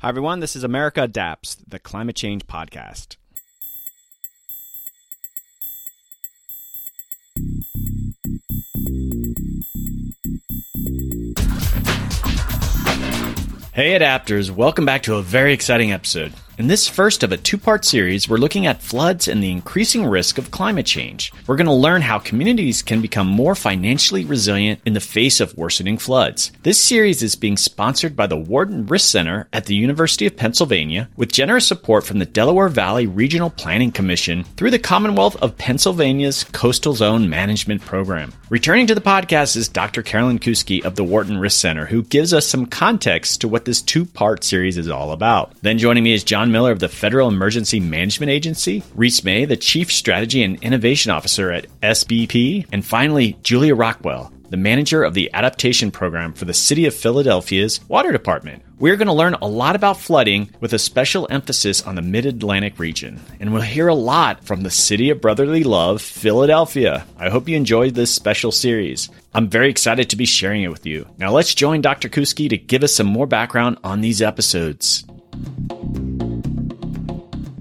Hi, everyone. This is America Adapts, the climate change podcast. Hey, adapters, welcome back to a very exciting episode. In this first of a two part series, we're looking at floods and the increasing risk of climate change. We're going to learn how communities can become more financially resilient in the face of worsening floods. This series is being sponsored by the Wharton Risk Center at the University of Pennsylvania with generous support from the Delaware Valley Regional Planning Commission through the Commonwealth of Pennsylvania's Coastal Zone Management Program. Returning to the podcast is Dr. Carolyn Kousky of the Wharton Risk Center, who gives us some context to what this two part series is all about. Then joining me is John John Miller of the Federal Emergency Management Agency, Reese May, the Chief Strategy and Innovation Officer at SBP, and finally, Julia Rockwell, the manager of the adaptation program for the City of Philadelphia's Water Department. We're going to learn a lot about flooding with a special emphasis on the Mid Atlantic region. And we'll hear a lot from the City of Brotherly Love, Philadelphia. I hope you enjoyed this special series. I'm very excited to be sharing it with you. Now let's join Dr. Kousky to give us some more background on these episodes.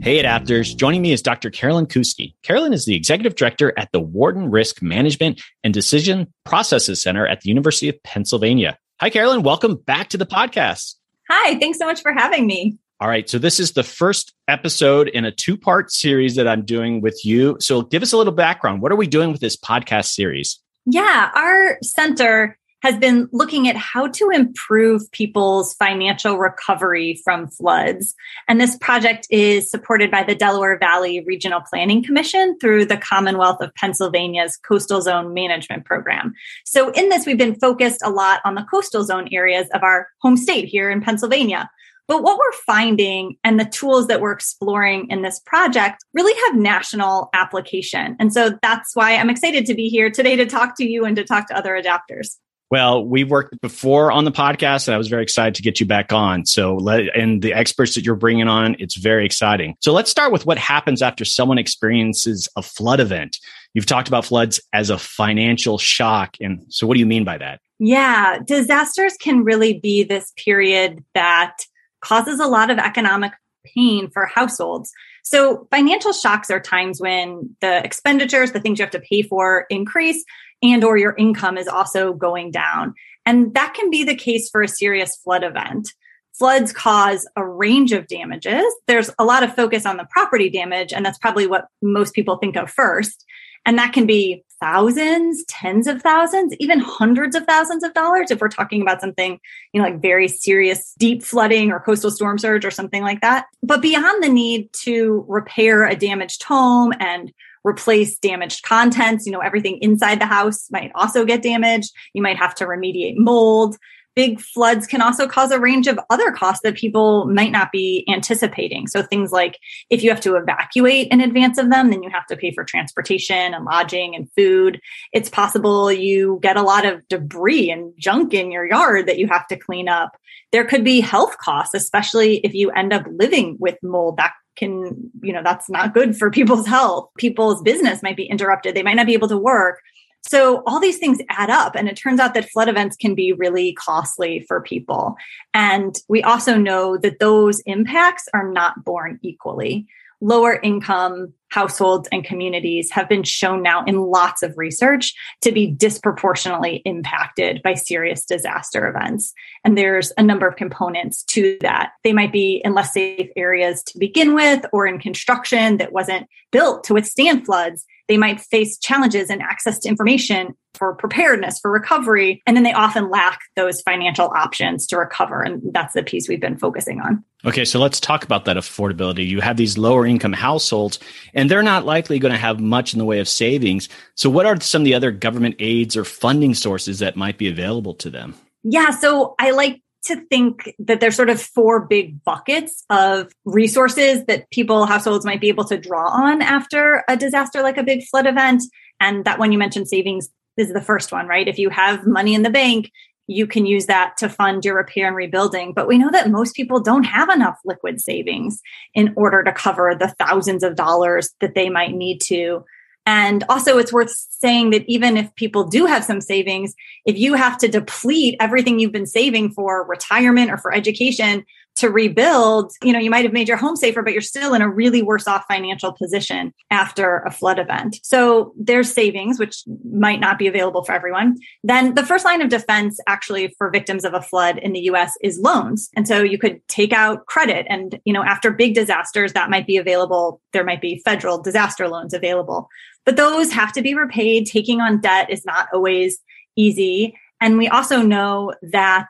Hey, adapters. Joining me is Dr. Carolyn Kousky. Carolyn is the executive director at the Wharton Risk Management and Decision Processes Center at the University of Pennsylvania. Hi, Carolyn. Welcome back to the podcast. Hi. Thanks so much for having me. All right. So, this is the first episode in a two part series that I'm doing with you. So, give us a little background. What are we doing with this podcast series? Yeah, our center has been looking at how to improve people's financial recovery from floods. And this project is supported by the Delaware Valley Regional Planning Commission through the Commonwealth of Pennsylvania's Coastal Zone Management Program. So in this, we've been focused a lot on the coastal zone areas of our home state here in Pennsylvania. But what we're finding and the tools that we're exploring in this project really have national application. And so that's why I'm excited to be here today to talk to you and to talk to other adapters. Well, we've worked before on the podcast and I was very excited to get you back on. So let, and the experts that you're bringing on, it's very exciting. So let's start with what happens after someone experiences a flood event. You've talked about floods as a financial shock. And so what do you mean by that? Yeah, disasters can really be this period that causes a lot of economic pain for households. So financial shocks are times when the expenditures, the things you have to pay for increase and or your income is also going down. And that can be the case for a serious flood event. Floods cause a range of damages. There's a lot of focus on the property damage, and that's probably what most people think of first. And that can be thousands, tens of thousands, even hundreds of thousands of dollars if we're talking about something, you know, like very serious deep flooding or coastal storm surge or something like that. But beyond the need to repair a damaged home and replace damaged contents. You know, everything inside the house might also get damaged. You might have to remediate mold. Big floods can also cause a range of other costs that people might not be anticipating. So things like if you have to evacuate in advance of them, then you have to pay for transportation and lodging and food. It's possible you get a lot of debris and junk in your yard that you have to clean up. There could be health costs, especially if you end up living with mold. That can, you know, that's not good for people's health. People's business might be interrupted. They might not be able to work. So all these things add up. And it turns out that flood events can be really costly for people. And we also know that those impacts are not borne equally lower income households and communities have been shown now in lots of research to be disproportionately impacted by serious disaster events. And there's a number of components to that. They might be in less safe areas to begin with, or in construction that wasn't built to withstand floods. They might face challenges in access to information for preparedness, for recovery. And then they often lack those financial options to recover. And that's the piece we've been focusing on. Okay, so let's talk about that affordability. You have these lower income households, and they're not likely going to have much in the way of savings. So, what are some of the other government aids or funding sources that might be available to them? Yeah, so I like to think that there's sort of four big buckets of resources that people, households might be able to draw on after a disaster like a big flood event. And that one you mentioned, savings, is the first one, right? If you have money in the bank, you can use that to fund your repair and rebuilding. But we know that most people don't have enough liquid savings in order to cover the thousands of dollars that they might need to. And also, it's worth saying that even if people do have some savings, if you have to deplete everything you've been saving for retirement or for education to rebuild, you know, you might have made your home safer, but you're still in a really worse off financial position after a flood event. So there's savings, which might not be available for everyone. Then the first line of defense actually for victims of a flood in the US is loans. And so you could take out credit and, you know, after big disasters that might be available, there might be federal disaster loans available. But those have to be repaid. Taking on debt is not always easy. And we also know that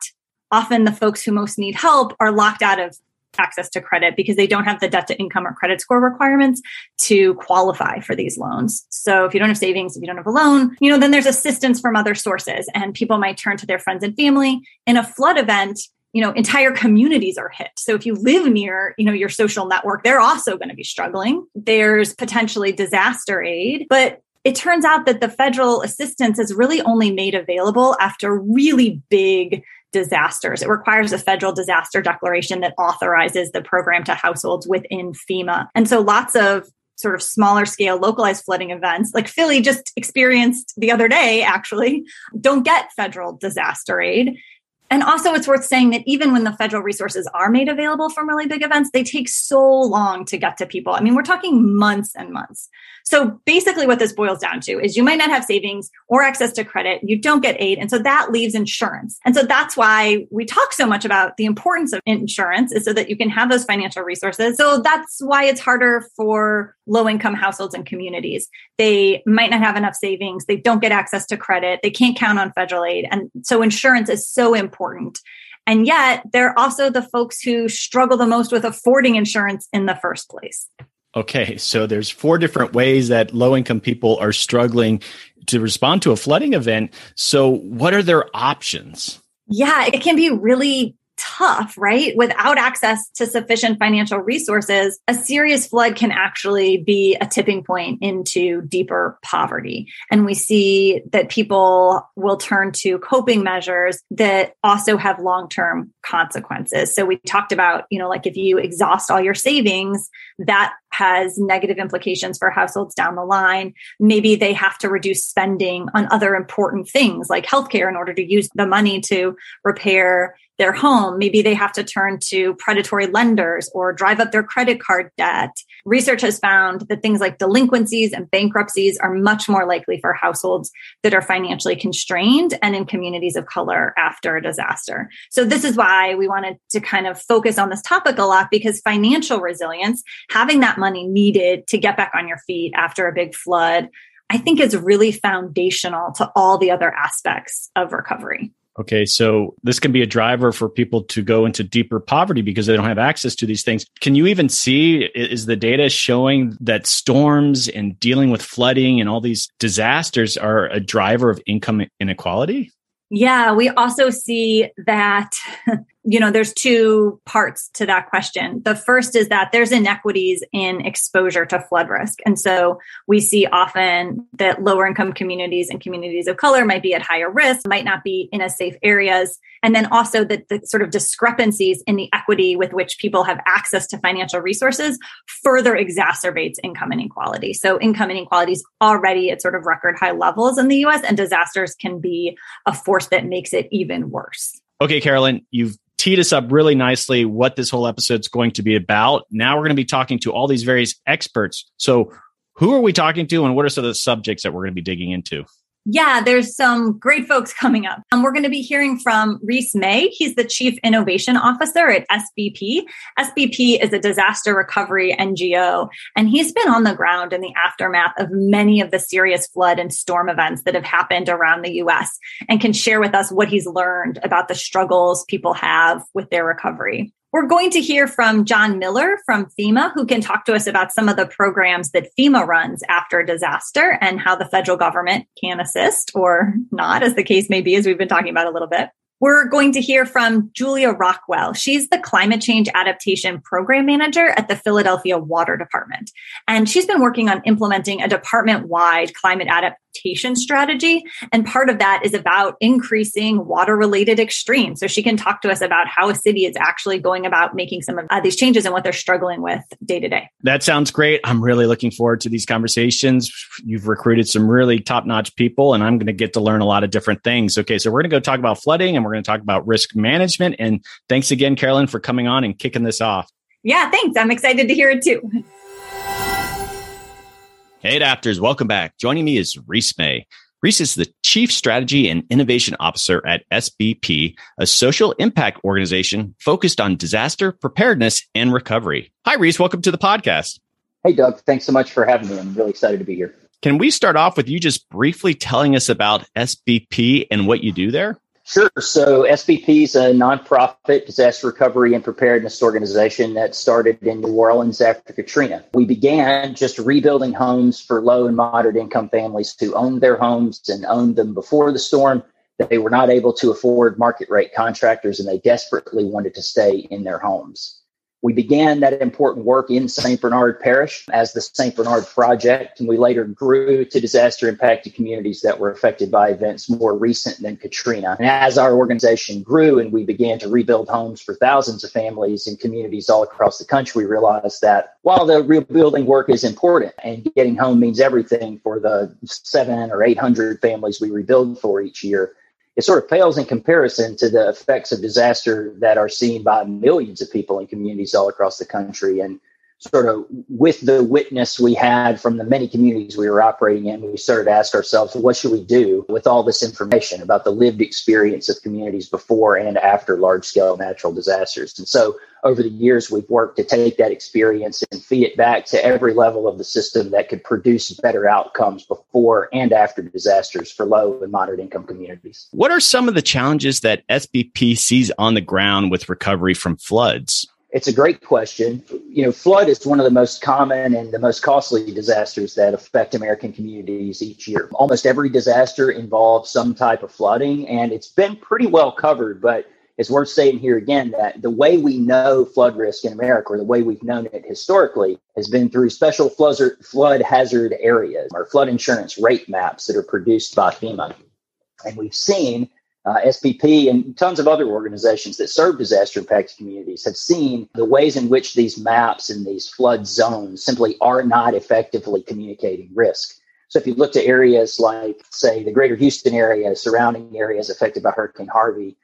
often the folks who most need help are locked out of access to credit because they don't have the debt to income or credit score requirements to qualify for these loans. So if you don't have savings, if you don't have a loan, you know, then there's assistance from other sources and people might turn to their friends and family. In a flood event, you know, entire communities are hit. So if you live near, you know, your social network, they're also going to be struggling. There's potentially disaster aid, but it turns out that the federal assistance is really only made available after really big disasters. It requires a federal disaster declaration that authorizes the program to households within FEMA. And so lots of sort of smaller scale localized flooding events like Philly just experienced the other day actually don't get federal disaster aid and also, it's worth saying that even when the federal resources are made available from really big events, they take so long to get to people. I mean, we're talking months and months. So basically, what this boils down to is you might not have savings or access to credit. You don't get aid. And so that leaves insurance. And so that's why we talk so much about the importance of insurance is so that you can have those financial resources. So that's why it's harder for low income households and communities. They might not have enough savings. They don't get access to credit. They can't count on federal aid. And so insurance is so important. And yet, they're also the folks who struggle the most with affording insurance in the first place. Okay, so there's four different ways that low income people are struggling to respond to a flooding event. So, what are their options? Yeah, it can be really tough, right? Without access to sufficient financial resources, a serious flood can actually be a tipping point into deeper poverty. And we see that people will turn to coping measures that also have long term consequences. So we talked about, you know, like if you exhaust all your savings, that has negative implications for households down the line. Maybe they have to reduce spending on other important things like healthcare in order to use the money to repair their home. Maybe they have to turn to predatory lenders or drive up their credit card debt. Research has found that things like delinquencies and bankruptcies are much more likely for households that are financially constrained and in communities of color after a disaster. So this is why we wanted to kind of focus on this topic a lot because financial resilience, having that money needed to get back on your feet after a big flood, I think is really foundational to all the other aspects of recovery. Okay, so this can be a driver for people to go into deeper poverty because they don't have access to these things. Can you even see is the data showing that storms and dealing with flooding and all these disasters are a driver of income inequality? Yeah, we also see that you know, there's two parts to that question. The first is that there's inequities in exposure to flood risk. And so we see often that lower income communities and communities of color might be at higher risk, might not be in as safe areas. And then also that the sort of discrepancies in the equity with which people have access to financial resources further exacerbates income inequality. So income inequality is already at sort of record high levels in the US and disasters can be a force that makes it even worse. Okay, Carolyn, you've teed us up really nicely what this whole episode is going to be about. Now we're going to be talking to all these various experts. So, who are we talking to, and what are some of the subjects that we're going to be digging into? Yeah, there's some great folks coming up. Um, we're going to be hearing from Reese May. He's the Chief Innovation Officer at SBP. SBP is a disaster recovery NGO, and he's been on the ground in the aftermath of many of the serious flood and storm events that have happened around the US and can share with us what he's learned about the struggles people have with their recovery. We're going to hear from John Miller from FEMA, who can talk to us about some of the programs that FEMA runs after a disaster and how the federal government can assist or not, as the case may be, as we've been talking about a little bit. We're going to hear from Julia Rockwell. She's the climate change adaptation program manager at the Philadelphia Water Department. And she's been working on implementing a department wide climate adaptation strategy. And part of that is about increasing water related extremes. So she can talk to us about how a city is actually going about making some of uh, these changes and what they're struggling with day to day. That sounds great. I'm really looking forward to these conversations. You've recruited some really top notch people, and I'm going to get to learn a lot of different things. Okay, so we're going to go talk about flooding and We're going to talk about risk management. And thanks again, Carolyn, for coming on and kicking this off. Yeah, thanks. I'm excited to hear it too. Hey, adapters, welcome back. Joining me is Reese May. Reese is the Chief Strategy and Innovation Officer at SBP, a social impact organization focused on disaster preparedness and recovery. Hi, Reese. Welcome to the podcast. Hey, Doug. Thanks so much for having me. I'm really excited to be here. Can we start off with you just briefly telling us about SBP and what you do there? Sure. So SBP is a nonprofit disaster recovery and preparedness organization that started in New Orleans after Katrina. We began just rebuilding homes for low and moderate income families who owned their homes and owned them before the storm. They were not able to afford market rate contractors and they desperately wanted to stay in their homes. We began that important work in St. Bernard Parish as the St. Bernard Project, and we later grew to disaster impacted communities that were affected by events more recent than Katrina. And as our organization grew and we began to rebuild homes for thousands of families in communities all across the country, we realized that while the rebuilding work is important and getting home means everything for the seven or 800 families we rebuild for each year, it sort of pales in comparison to the effects of disaster that are seen by millions of people in communities all across the country. And sort of with the witness we had from the many communities we were operating in, we started to ask ourselves, what should we do with all this information about the lived experience of communities before and after large scale natural disasters? And so over the years, we've worked to take that experience and feed it back to every level of the system that could produce better outcomes before and after disasters for low and moderate income communities. What are some of the challenges that SBP sees on the ground with recovery from floods? It's a great question. You know, flood is one of the most common and the most costly disasters that affect American communities each year. Almost every disaster involves some type of flooding, and it's been pretty well covered, but it's worth saying here again that the way we know flood risk in America, or the way we've known it historically, has been through special flood hazard areas or flood insurance rate maps that are produced by FEMA. And we've seen uh, SBP and tons of other organizations that serve disaster impacted communities have seen the ways in which these maps and these flood zones simply are not effectively communicating risk. So if you look to areas like, say, the greater Houston area, surrounding areas affected by Hurricane Harvey,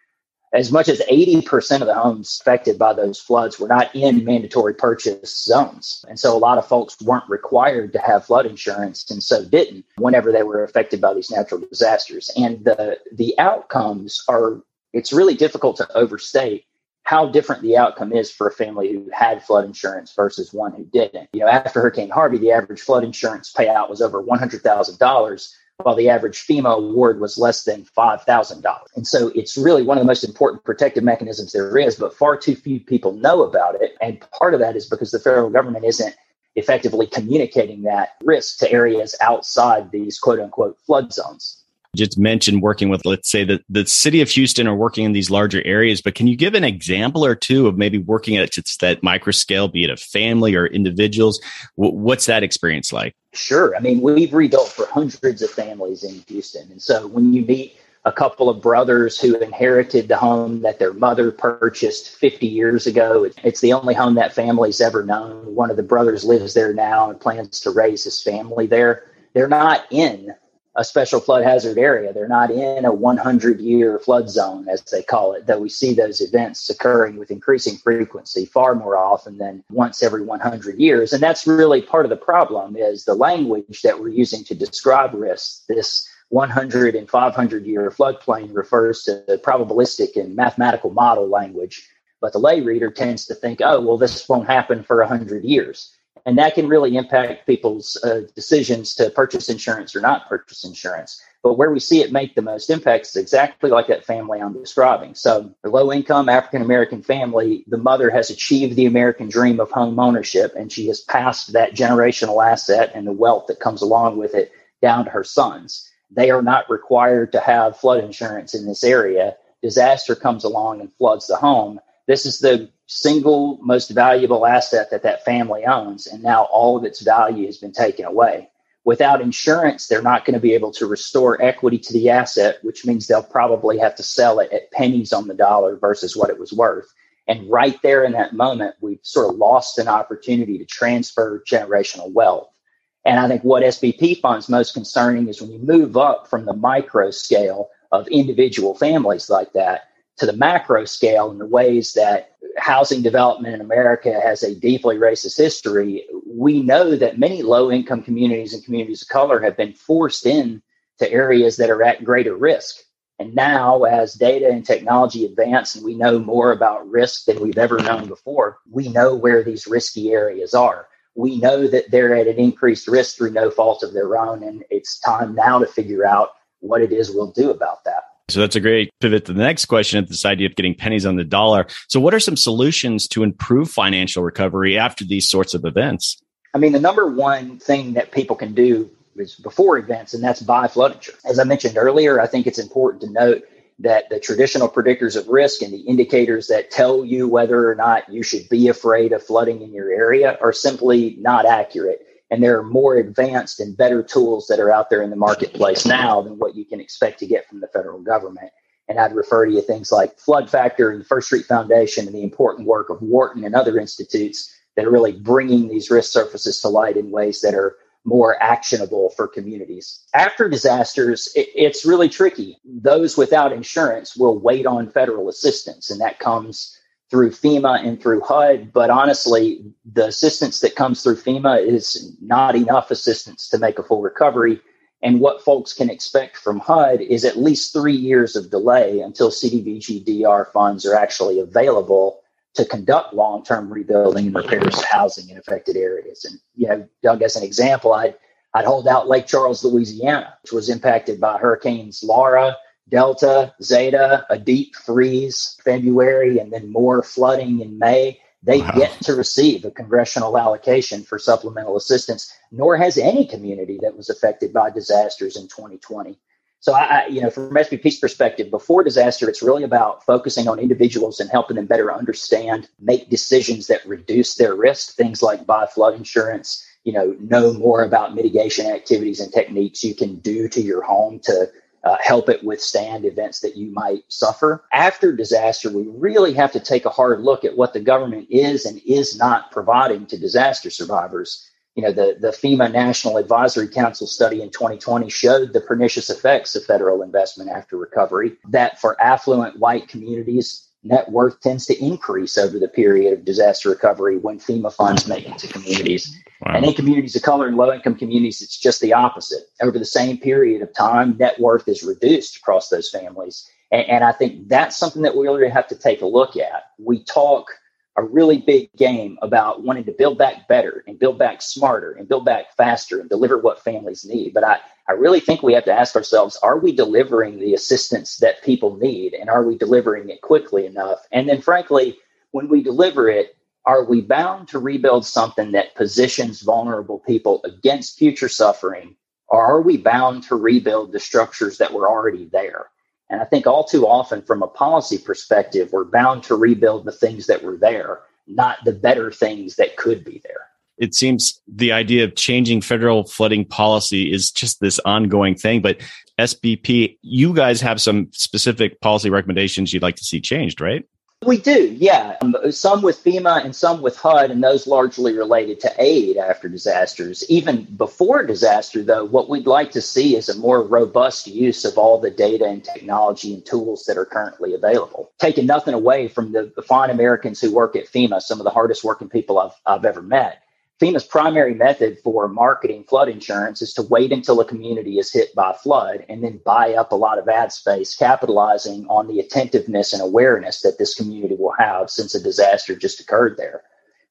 as much as 80% of the homes affected by those floods were not in mandatory purchase zones. And so a lot of folks weren't required to have flood insurance and so didn't whenever they were affected by these natural disasters. And the, the outcomes are, it's really difficult to overstate how different the outcome is for a family who had flood insurance versus one who didn't. You know, after Hurricane Harvey, the average flood insurance payout was over $100,000 while the average FEMA award was less than $5,000. And so it's really one of the most important protective mechanisms there is, but far too few people know about it. And part of that is because the federal government isn't effectively communicating that risk to areas outside these quote unquote flood zones just mentioned working with, let's say, the, the city of Houston or working in these larger areas, but can you give an example or two of maybe working at that micro scale, be it a family or individuals? W- what's that experience like? Sure. I mean, we've rebuilt for hundreds of families in Houston. And so when you meet a couple of brothers who inherited the home that their mother purchased 50 years ago. It's the only home that family's ever known. One of the brothers lives there now and plans to raise his family there. They're not in a special flood hazard area. They're not in a 100 year flood zone, as they call it, though we see those events occurring with increasing frequency far more often than once every 100 years. And that's really part of the problem is the language that we're using to describe risks. This 100 and 500 year floodplain refers to the probabilistic and mathematical model language. But the lay reader tends to think, oh, well, this won't happen for 100 years and that can really impact people's uh, decisions to purchase insurance or not purchase insurance. But where we see it make the most impact is exactly like that family I'm describing. So, a low income African American family, the mother has achieved the American dream of home ownership, and she has passed that generational asset and the wealth that comes along with it down to her sons. They are not required to have flood insurance in this area. Disaster comes along and floods the home. This is the single most valuable asset that that family owns. And now all of its value has been taken away. Without insurance, they're not going to be able to restore equity to the asset, which means they'll probably have to sell it at pennies on the dollar versus what it was worth. And right there in that moment, we've sort of lost an opportunity to transfer generational wealth. And I think what SBP finds most concerning is when you move up from the micro scale of individual families like that, to the macro scale and the ways that housing development in America has a deeply racist history, we know that many low income communities and communities of color have been forced in to areas that are at greater risk. And now, as data and technology advance and we know more about risk than we've ever known before, we know where these risky areas are. We know that they're at an increased risk through no fault of their own. And it's time now to figure out what it is we'll do about that. So that's a great pivot to the next question at this idea of getting pennies on the dollar. So, what are some solutions to improve financial recovery after these sorts of events? I mean, the number one thing that people can do is before events, and that's buy flood insurance. As I mentioned earlier, I think it's important to note that the traditional predictors of risk and the indicators that tell you whether or not you should be afraid of flooding in your area are simply not accurate. And there are more advanced and better tools that are out there in the marketplace now than what you can expect to get from the federal government. And I'd refer to you things like Flood Factor and the First Street Foundation and the important work of Wharton and other institutes that are really bringing these risk surfaces to light in ways that are more actionable for communities. After disasters, it, it's really tricky. Those without insurance will wait on federal assistance, and that comes through FEMA and through HUD. But honestly, the assistance that comes through FEMA is not enough assistance to make a full recovery. And what folks can expect from HUD is at least three years of delay until CDBG-DR funds are actually available to conduct long-term rebuilding and repairs to housing in affected areas. And you know, Doug, as an example, I'd I'd hold out Lake Charles, Louisiana, which was impacted by hurricanes Laura, Delta, Zeta, a deep freeze February, and then more flooding in May. They wow. get to receive a congressional allocation for supplemental assistance, nor has any community that was affected by disasters in 2020. So I, you know, from SBP's perspective, before disaster, it's really about focusing on individuals and helping them better understand, make decisions that reduce their risk. Things like buy flood insurance, you know, know more about mitigation activities and techniques you can do to your home to uh, help it withstand events that you might suffer. After disaster, we really have to take a hard look at what the government is and is not providing to disaster survivors you know, the, the FEMA National Advisory Council study in 2020 showed the pernicious effects of federal investment after recovery, that for affluent white communities, net worth tends to increase over the period of disaster recovery when FEMA funds make it to communities. Wow. And in communities of color and low income communities, it's just the opposite. Over the same period of time, net worth is reduced across those families. And, and I think that's something that we really have to take a look at. We talk a really big game about wanting to build back better and build back smarter and build back faster and deliver what families need. But I, I really think we have to ask ourselves are we delivering the assistance that people need and are we delivering it quickly enough? And then, frankly, when we deliver it, are we bound to rebuild something that positions vulnerable people against future suffering? Or are we bound to rebuild the structures that were already there? And I think all too often, from a policy perspective, we're bound to rebuild the things that were there, not the better things that could be there. It seems the idea of changing federal flooding policy is just this ongoing thing. But SBP, you guys have some specific policy recommendations you'd like to see changed, right? We do, yeah. Um, some with FEMA and some with HUD, and those largely related to aid after disasters. Even before disaster, though, what we'd like to see is a more robust use of all the data and technology and tools that are currently available. Taking nothing away from the, fine Americans who work at FEMA, some of the hardest working people I've, I've ever met. FEMA's primary method for marketing flood insurance is to wait until a community is hit by flood and then buy up a lot of ad space, capitalizing on the attentiveness and awareness that this community will have since a disaster just occurred there.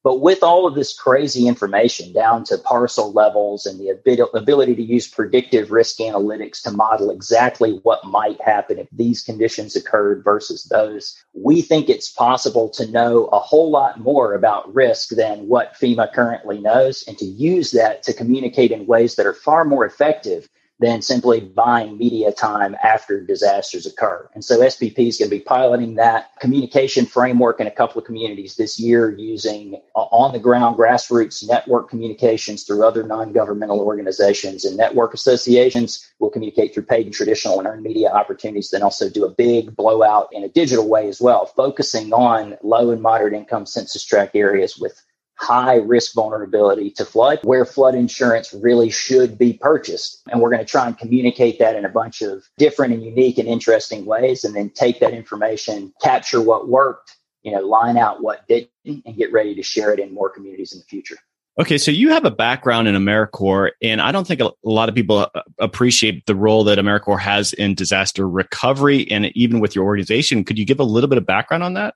But with all of this crazy information down to parcel levels and the ability to use predictive risk analytics to model exactly what might happen if these conditions occurred versus those, we think it's possible to know a whole lot more about risk than what FEMA currently knows and to use that to communicate in ways that are far more effective than simply buying media time after disasters occur. And so SBP is going to be piloting that communication framework in a couple of communities this year using uh, on the ground grassroots network communications through other non governmental organizations and network associations. We'll communicate through paid and traditional and earned media opportunities, then also do a big blowout in a digital way as well, focusing on low and moderate income census tract areas with high risk vulnerability to flood, where flood insurance really should be purchased. And we're going to try and communicate that in a bunch of different and unique and interesting ways, and then take that information, capture what worked, you know, line out what didn't, and get ready to share it in more communities in the future. Okay, so you have a background in AmeriCorps, and I don't think a lot of people uh, appreciate the role that AmeriCorps has in disaster recovery and even with your organization. Could you give a little bit of background on that?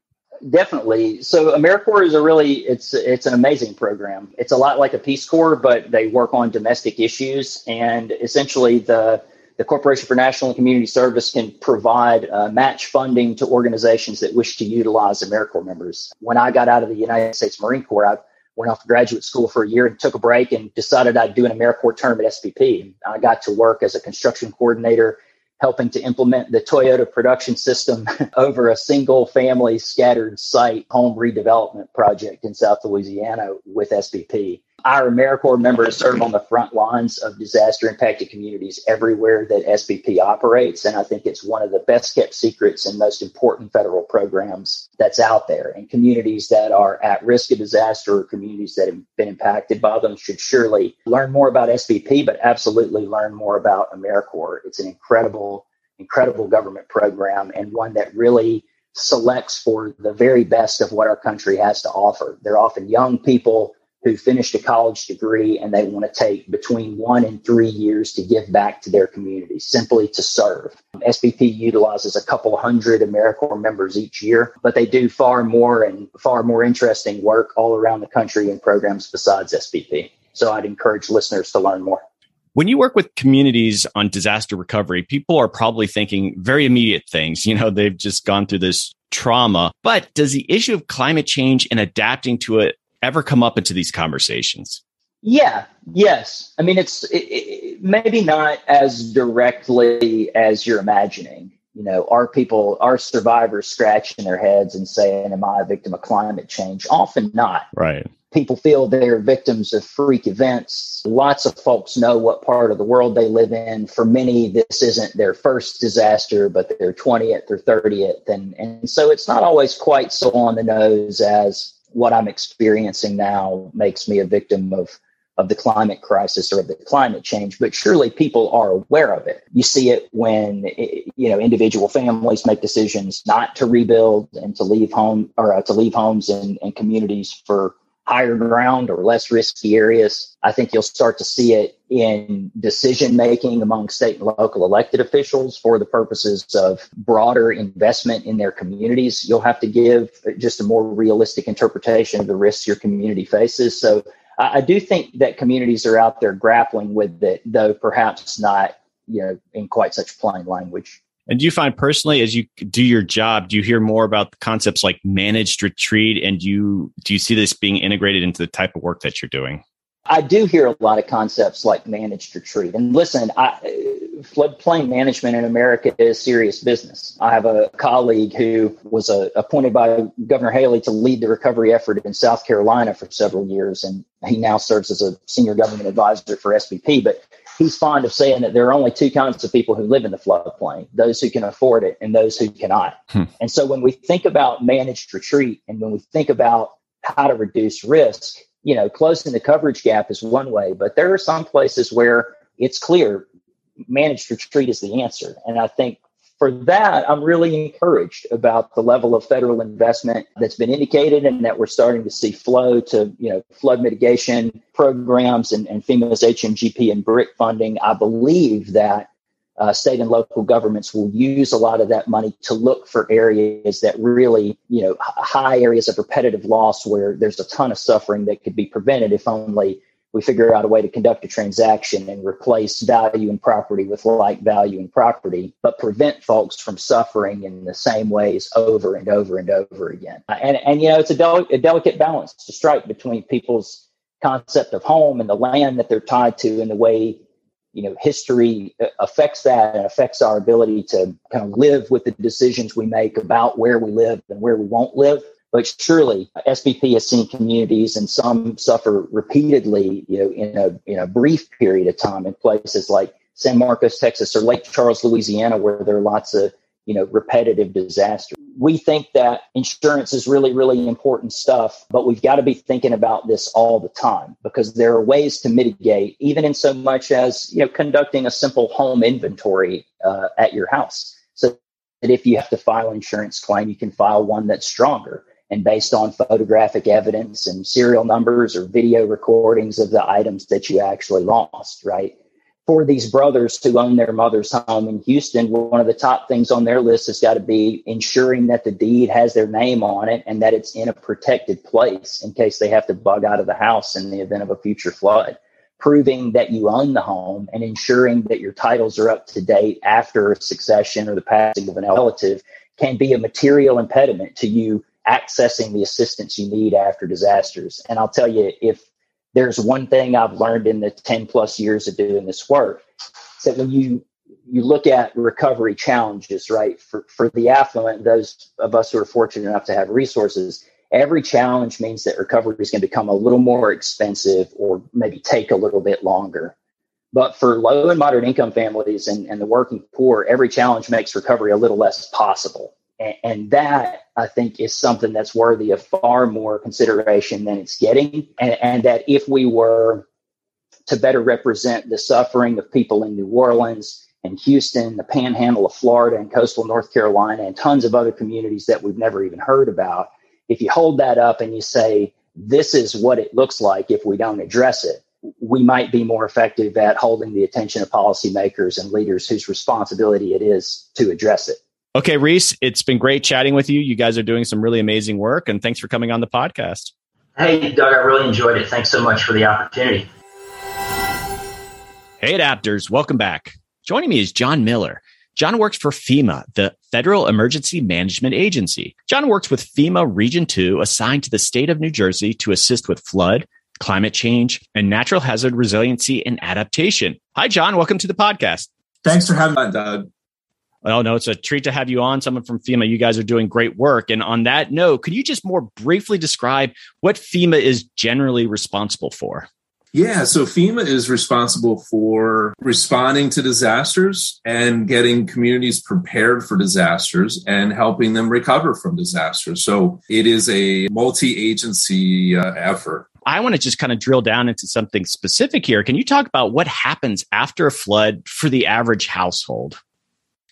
Definitely. So AmeriCorps is a really it's it's an amazing program. It's a lot like a Peace Corps, but they work on domestic issues, and essentially the the Corporation for National and Community Service can provide uh, match funding to organizations that wish to utilize AmeriCorps members. When I got out of the United States Marine Corps, I went off to graduate school for a year and took a break and decided I'd do an AmeriCorps term at SBP. I got to work as a construction coordinator helping to implement the Toyota production system over a single family scattered site home redevelopment project in South Louisiana with SBP. Our AmeriCorps members serve on the front lines of disaster impacted communities everywhere that SBP operates. And I think it's one of the best kept secrets and most important federal programs that's out there. And communities that are at risk of disaster or communities that have been impacted by them should surely learn more about SBP, but absolutely learn more about AmeriCorps. It's an incredible, incredible government program and one that really selects for the very best of what our country has to offer. They're often young people who finished a college degree and they want to take between one and three years to give back to their community, simply to serve. SBP utilizes a couple hundred AmeriCorps members each year, but they do far more and far more interesting work all around the country in programs besides SBP. So I'd encourage listeners to learn more. When you work with communities on disaster recovery, people are probably thinking very immediate things. You know, they've just gone through this trauma. But does the issue of climate change and adapting to it ever come up into these conversations? Yeah, yes. I mean, it's it, it, maybe not as directly as you're imagining. You know, are people, are survivors scratching their heads and saying, Am I a victim of climate change? Often not. Right. People feel they're victims of freak events. Lots of folks know what part of the world they live in. For many, this isn't their first disaster, but their 20th or 30th. And, and so it's not always quite so on the nose as what I'm experiencing now makes me a victim of of the climate crisis or of the climate change but surely people are aware of it. You see it when you know individual families make decisions not to rebuild and to leave home or uh, to leave homes and, and communities for higher ground or less risky areas. I think you'll start to see it in decision making among state and local elected officials for the purposes of broader investment in their communities. You'll have to give just a more realistic interpretation of the risks your community faces. So I, do think that communities are out there grappling with it, though perhaps not, you know, in quite such plain language. And do you find personally, as you do your job, do you hear more about concepts like managed retreat? And do you do you see this being integrated into the type of work that you're doing? I do hear a lot of concepts like managed retreat. And listen, I, floodplain management in America is serious business. I have a colleague who was uh, appointed by Governor Haley to lead the recovery effort in South Carolina for several years, and he now serves as a senior government advisor for SBP. But he's fond of saying that there are only two kinds of people who live in the floodplain those who can afford it and those who cannot. Hmm. And so when we think about managed retreat and when we think about how to reduce risk, you know, closing the coverage gap is one way, but there are some places where it's clear managed retreat is the answer. And I think for that, I'm really encouraged about the level of federal investment that's been indicated and that we're starting to see flow to, you know, flood mitigation programs and, and FEMA's HMGP and BRIC funding. I believe that uh, state and local governments will use a lot of that money to look for areas that really, you know, high areas of repetitive loss where there's a ton of suffering that could be prevented if only we figure out a way to conduct a transaction and replace value and property with like value and property, but prevent folks from suffering in the same ways over and over and over again. Uh, and, and you know, it's a, del- a delicate balance to strike between people's concept of home and the land that they're tied to and the way you know history uh, affects that and affects our ability to kind of live with the decisions we make about where we live and where we won't live but surely SBP has seen communities and some suffer repeatedly, you know, in a in a brief period of time in places like San Marcos, Texas, or Lake Charles, Louisiana, where there are lots of you know, repetitive disaster. We think that insurance is really, really important stuff, but we've got to be thinking about this all the time because there are ways to mitigate, even in so much as, you know, conducting a simple home inventory uh, at your house. So that if you have to file insurance claim, you can file one that's stronger and based on photographic evidence and serial numbers or video recordings of the items that you actually lost, right? For these brothers who own their mother's home in Houston, one of the top things on their list has got to be ensuring that the deed has their name on it and that it's in a protected place in case they have to bug out of the house in the event of a future flood. Proving that you own the home and ensuring that your titles are up to date after a succession or the passing of an relative can be a material impediment to you accessing the assistance you need after disasters. And I'll tell you, if there's one thing I've learned in the 10 plus years of doing this work, it's that when you you look at recovery challenges, right? For for the affluent, those of us who are fortunate enough to have resources, every challenge means that recovery is going to become a little more expensive or maybe take a little bit longer. But for low and moderate income families and, and the working poor, every challenge makes recovery a little less possible. And, that I think is something that's worthy of far more consideration than it's getting. And, and that if we were to better represent the suffering of people in New Orleans and Houston, the panhandle of Florida and coastal North Carolina, and tons of other communities that we've never even heard about, if you hold that up and you say, this is what it looks like if we don't address it, we might be more effective at holding the attention of policymakers and leaders whose responsibility it is to address it. Okay, Reese, it's been great chatting with you. You guys are doing some really amazing work, and thanks for coming on the podcast. Hey, Doug, I really enjoyed it. Thanks so much for the opportunity. Hey, adapters, welcome back. Joining me is John Miller. John works for FEMA, the Federal Emergency Management Agency. John works with FEMA Region 2, assigned to the state of New Jersey to assist with flood, climate change, and natural hazard resiliency and adaptation. Hi, John. Welcome to the podcast. Thanks for having me, Doug. Oh, no, it's a treat to have you on, someone from FEMA. You guys are doing great work. And on that note, could you just more briefly describe what FEMA is generally responsible for? Yeah, so FEMA is responsible for responding to disasters and getting communities prepared for disasters and helping them recover from disasters. So it is a multi agency uh, effort. I want to just kind of drill down into something specific here. Can you talk about what happens after a flood for the average household?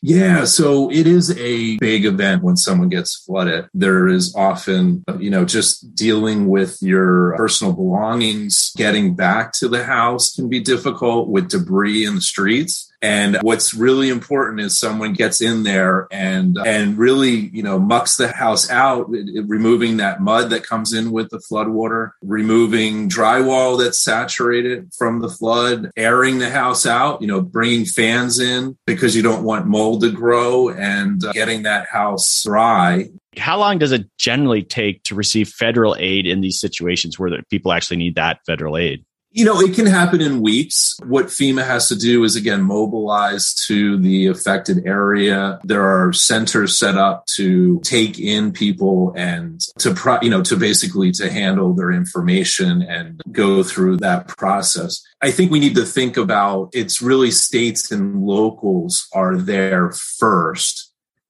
Yeah, so it is a big event when someone gets flooded. There is often, you know, just dealing with your personal belongings, getting back to the house can be difficult with debris in the streets. And what's really important is someone gets in there and and really, you know, mucks the house out, removing that mud that comes in with the flood water, removing drywall that's saturated from the flood, airing the house out, you know, bringing fans in because you don't want mold to grow and uh, getting that house dry. How long does it generally take to receive federal aid in these situations where people actually need that federal aid? You know, it can happen in weeks. What FEMA has to do is again mobilize to the affected area. There are centers set up to take in people and to, pro- you know, to basically to handle their information and go through that process. I think we need to think about it's really states and locals are there first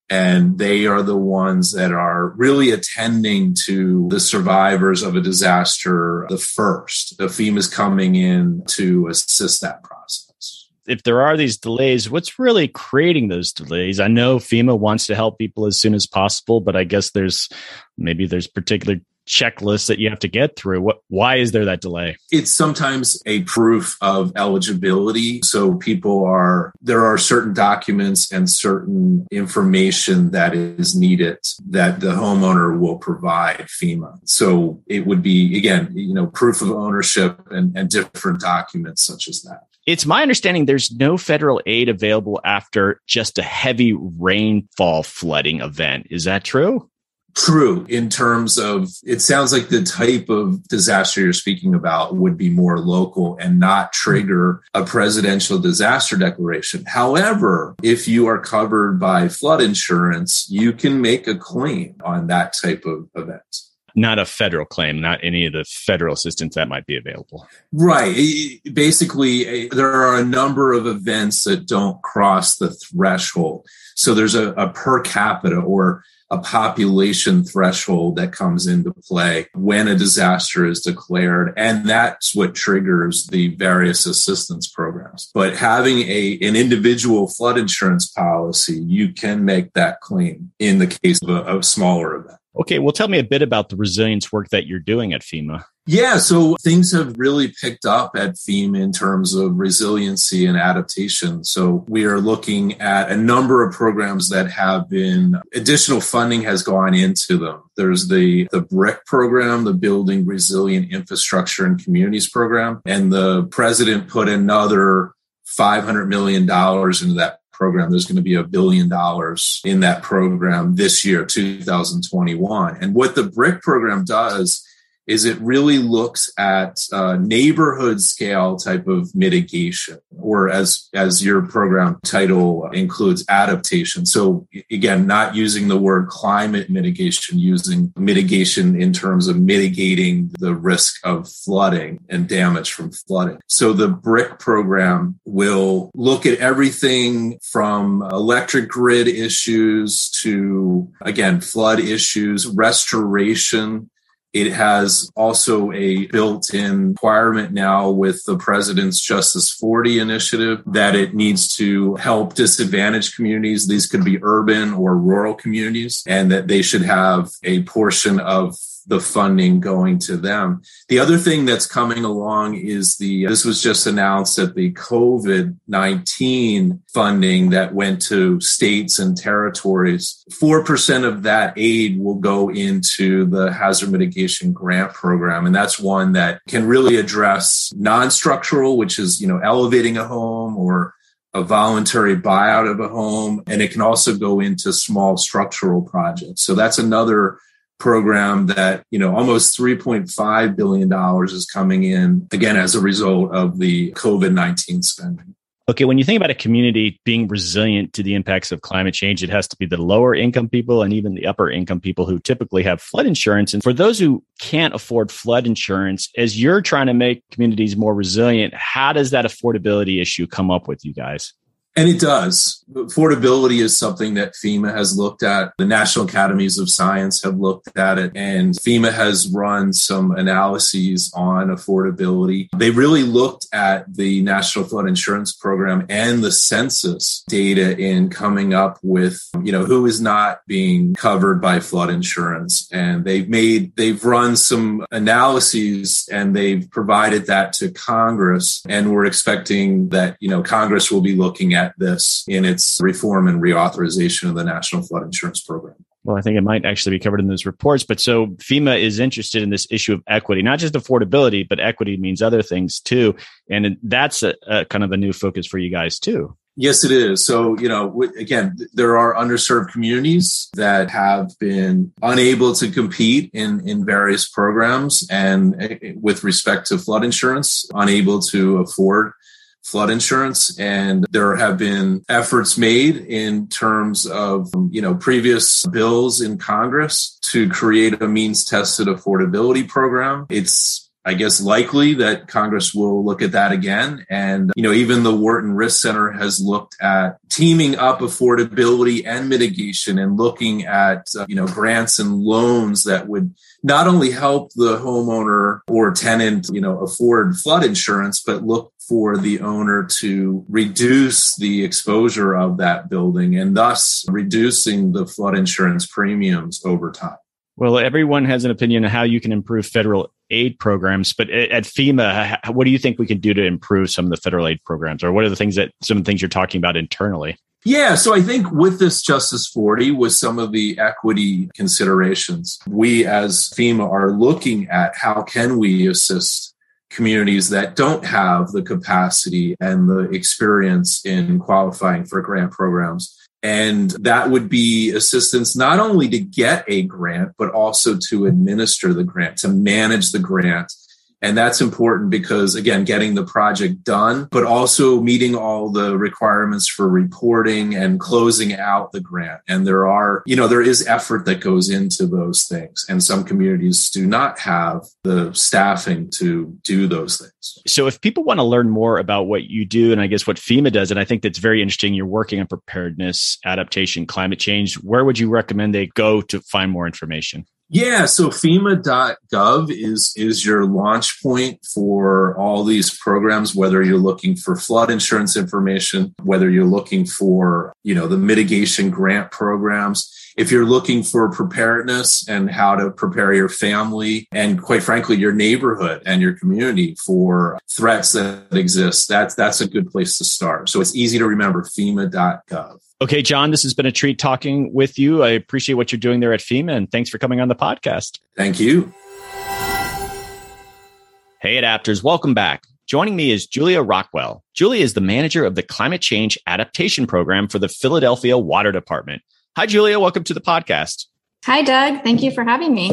and they are the ones that are really attending to the survivors of a disaster the first. The FEMA is coming in to assist that process. If there are these delays, what's really creating those delays? I know FEMA wants to help people as soon as possible, but I guess there's maybe there's particular checklists that you have to get through. What why is there that delay? It's sometimes a proof of eligibility. So people are there are certain documents and certain information that is needed that the homeowner will provide FEMA. So it would be again, you know, proof of ownership and, and different documents such as that. It's my understanding there's no federal aid available after just a heavy rainfall flooding event. Is that true? true in terms of it sounds like the type of disaster you're speaking about would be more local and not trigger a presidential disaster declaration. However, if you are covered by flood insurance, you can make a claim on that type of event. Not a federal claim, not any of the federal assistance that might be available. Right. Basically, there are a number of events that don't cross the threshold. So there's a, a per capita or a population threshold that comes into play when a disaster is declared. And that's what triggers the various assistance programs. But having a, an individual flood insurance policy, you can make that claim in the case of a, a smaller event. Okay, well, tell me a bit about the resilience work that you're doing at FEMA. Yeah, so things have really picked up at FEMA in terms of resiliency and adaptation. So we are looking at a number of programs that have been additional funding has gone into them. There's the the BRIC program, the Building Resilient Infrastructure and Communities program, and the president put another 500 million dollars into that program. There's going to be a billion dollars in that program this year, 2021. And what the BRIC program does is it really looks at uh, neighborhood scale type of mitigation or as as your program title includes adaptation? So again not using the word climate mitigation using mitigation in terms of mitigating the risk of flooding and damage from flooding. So the bric program will look at everything from electric grid issues to again flood issues restoration it has also a built in requirement now with the president's Justice 40 initiative that it needs to help disadvantaged communities. These could be urban or rural communities, and that they should have a portion of the funding going to them. The other thing that's coming along is the, uh, this was just announced that the COVID 19 funding that went to states and territories, 4% of that aid will go into the hazard mitigation grant program. And that's one that can really address non structural, which is, you know, elevating a home or a voluntary buyout of a home. And it can also go into small structural projects. So that's another program that you know almost 3.5 billion dollars is coming in again as a result of the covid-19 spending. Okay when you think about a community being resilient to the impacts of climate change it has to be the lower income people and even the upper income people who typically have flood insurance. And for those who can't afford flood insurance as you're trying to make communities more resilient how does that affordability issue come up with you guys and it does. Affordability is something that FEMA has looked at. The National Academies of Science have looked at it, and FEMA has run some analyses on affordability. They really looked at the National Flood Insurance Program and the census data in coming up with, you know, who is not being covered by flood insurance. And they've made, they've run some analyses and they've provided that to Congress. And we're expecting that, you know, Congress will be looking at at this in its reform and reauthorization of the National Flood Insurance Program. Well, I think it might actually be covered in those reports. But so FEMA is interested in this issue of equity, not just affordability, but equity means other things too. And that's a, a kind of a new focus for you guys too. Yes, it is. So, you know, again, there are underserved communities that have been unable to compete in, in various programs and eh, eh, with respect to flood insurance, unable to afford flood insurance. And there have been efforts made in terms of, you know, previous bills in Congress to create a means tested affordability program. It's I guess likely that Congress will look at that again. And, you know, even the Wharton Risk Center has looked at teaming up affordability and mitigation and looking at, uh, you know, grants and loans that would not only help the homeowner or tenant, you know, afford flood insurance, but look for the owner to reduce the exposure of that building and thus reducing the flood insurance premiums over time. Well, everyone has an opinion on how you can improve federal aid programs, but at FEMA, what do you think we can do to improve some of the federal aid programs, or what are the things that some of the things you're talking about internally? Yeah, so I think with this Justice 40, with some of the equity considerations, we as FEMA are looking at how can we assist communities that don't have the capacity and the experience in qualifying for grant programs. And that would be assistance not only to get a grant, but also to administer the grant, to manage the grant, And that's important because, again, getting the project done, but also meeting all the requirements for reporting and closing out the grant. And there are, you know, there is effort that goes into those things. And some communities do not have the staffing to do those things. So, if people want to learn more about what you do and I guess what FEMA does, and I think that's very interesting, you're working on preparedness, adaptation, climate change, where would you recommend they go to find more information? Yeah, so FEMA.gov is is your launch point for all these programs, whether you're looking for flood insurance information, whether you're looking for, you know, the mitigation grant programs. If you're looking for preparedness and how to prepare your family and quite frankly your neighborhood and your community for threats that exist, that's that's a good place to start. So it's easy to remember FEMA.gov. Okay, John, this has been a treat talking with you. I appreciate what you're doing there at FEMA and thanks for coming on the podcast. Thank you. Hey, adapters, welcome back. Joining me is Julia Rockwell. Julia is the manager of the Climate Change Adaptation Program for the Philadelphia Water Department. Hi, Julia. Welcome to the podcast. Hi, Doug. Thank you for having me.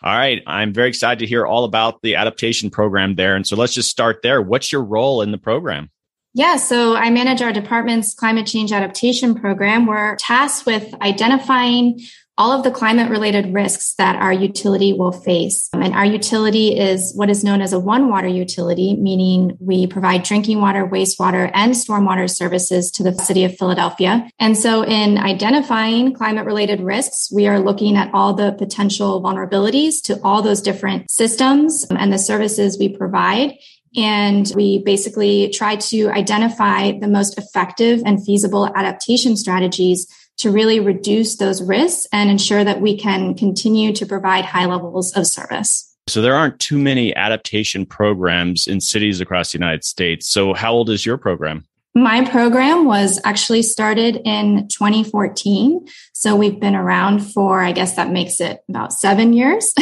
All right. I'm very excited to hear all about the adaptation program there. And so let's just start there. What's your role in the program? Yeah, so I manage our department's climate change adaptation program. We're tasked with identifying all of the climate related risks that our utility will face. Um, and our utility is what is known as a one water utility, meaning we provide drinking water, wastewater, and stormwater services to the city of Philadelphia. And so in identifying climate related risks, we are looking at all the potential vulnerabilities to all those different systems um, and the services we provide and we basically try to identify the most effective and feasible adaptation strategies to really reduce those risks and ensure that we can continue to provide high levels of service. So there aren't too many adaptation programs in cities across the United States. So how old is your program? My program was actually started in 2014. So we've been around for, I guess that makes it about seven years.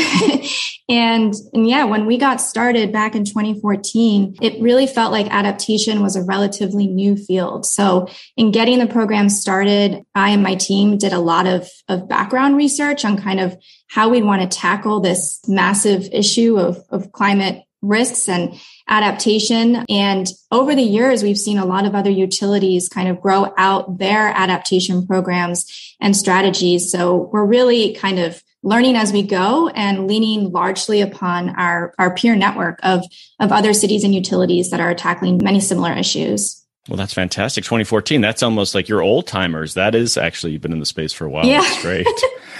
and, and yeah, when we got started back in 2014, it really felt like adaptation was a relatively new field. So in getting the program started, I and my team did a lot of, of background research on kind of how we'd want to tackle this massive issue of, of climate risks and adaptation. And over the years, we've seen a lot of other utilities kind of grow out their adaptation programs and strategies. So we're really kind of learning as we go and leaning largely upon our, our peer network of, of other cities and utilities that are tackling many similar issues. Well, that's fantastic. 2014. That's almost like your old timers. That is actually you've been in the space for a while. Yeah. That's great.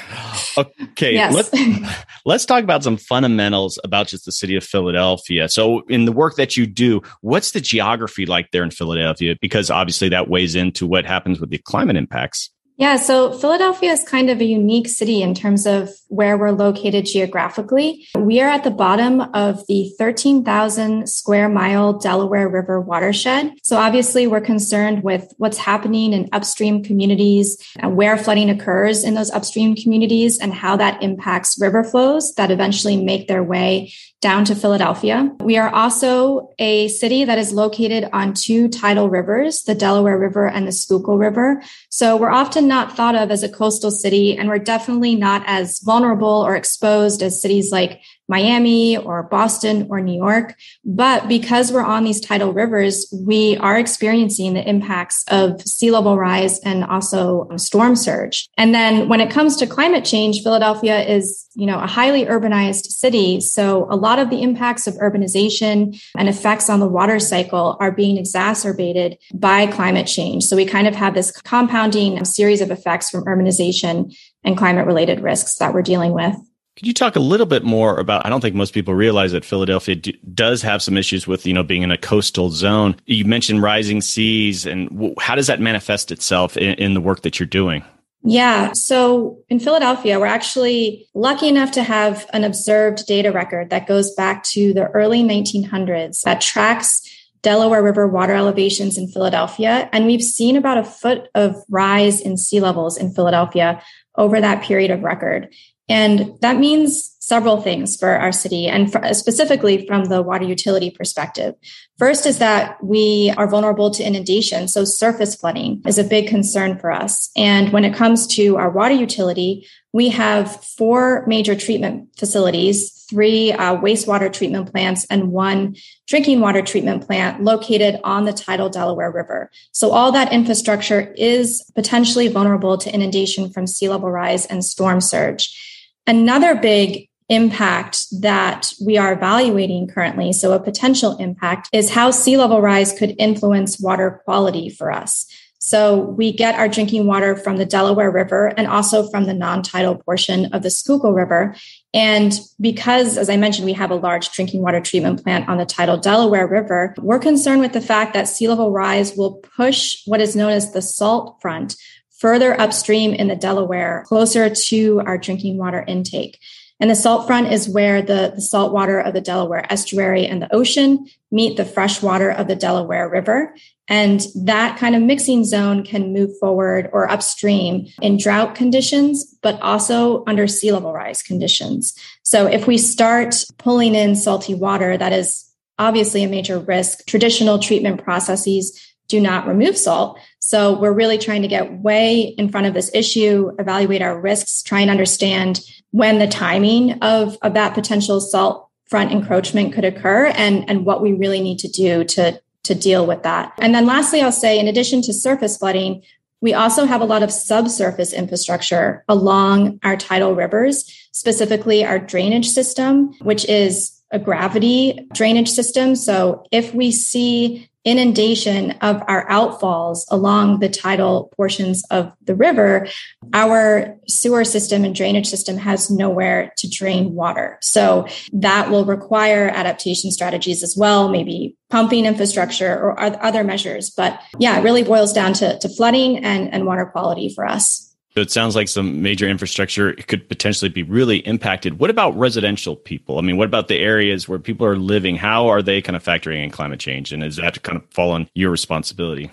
okay. Yes. Let's, let's talk about some fundamentals about just the city of Philadelphia. So in the work that you do, what's the geography like there in Philadelphia? Because obviously that weighs into what happens with the climate impacts. Yeah, so Philadelphia is kind of a unique city in terms of where we're located geographically. We are at the bottom of the 13,000 square mile Delaware River watershed. So obviously we're concerned with what's happening in upstream communities, and where flooding occurs in those upstream communities and how that impacts river flows that eventually make their way down to Philadelphia. We are also a city that is located on two tidal rivers, the Delaware River and the Schuylkill River. So we're often not thought of as a coastal city, and we're definitely not as vulnerable or exposed as cities like Miami or Boston or New York. But because we're on these tidal rivers, we are experiencing the impacts of sea level rise and also storm surge. And then when it comes to climate change, Philadelphia is, you know, a highly urbanized city. So a lot of the impacts of urbanization and effects on the water cycle are being exacerbated by climate change. So we kind of have this compounding series of effects from urbanization and climate related risks that we're dealing with. Could you talk a little bit more about? I don't think most people realize that Philadelphia d- does have some issues with you know being in a coastal zone. You mentioned rising seas, and w- how does that manifest itself in, in the work that you're doing? Yeah. So in Philadelphia, we're actually lucky enough to have an observed data record that goes back to the early 1900s that tracks Delaware River water elevations in Philadelphia. And we've seen about a foot of rise in sea levels in Philadelphia over that period of record. And that means several things for our city and for, specifically from the water utility perspective. First is that we are vulnerable to inundation. So surface flooding is a big concern for us. And when it comes to our water utility, we have four major treatment facilities three uh, wastewater treatment plants and one drinking water treatment plant located on the tidal Delaware River. So all that infrastructure is potentially vulnerable to inundation from sea level rise and storm surge. Another big impact that we are evaluating currently, so a potential impact, is how sea level rise could influence water quality for us. So we get our drinking water from the Delaware River and also from the non-tidal portion of the Schuylkill River. And because, as I mentioned, we have a large drinking water treatment plant on the tidal Delaware River, we're concerned with the fact that sea level rise will push what is known as the salt front further upstream in the Delaware, closer to our drinking water intake. And the salt front is where the, the salt water of the Delaware estuary and the ocean meet the fresh water of the Delaware River. And that kind of mixing zone can move forward or upstream in drought conditions, but also under sea level rise conditions. So if we start pulling in salty water, that is obviously a major risk. Traditional treatment processes do not remove salt. So we're really trying to get way in front of this issue, evaluate our risks, try and understand when the timing of, of that potential salt front encroachment could occur and, and what we really need to do to to deal with that. And then lastly, I'll say in addition to surface flooding, we also have a lot of subsurface infrastructure along our tidal rivers, specifically our drainage system, which is a gravity drainage system. So if we see inundation of our outfalls along the tidal portions of the river, our sewer system and drainage system has nowhere to drain water. So that will require adaptation strategies as well, maybe pumping infrastructure or other measures. But yeah, it really boils down to, to flooding and, and water quality for us. So it sounds like some major infrastructure could potentially be really impacted. What about residential people? I mean, what about the areas where people are living? How are they kind of factoring in climate change? And is that kind of fall on your responsibility?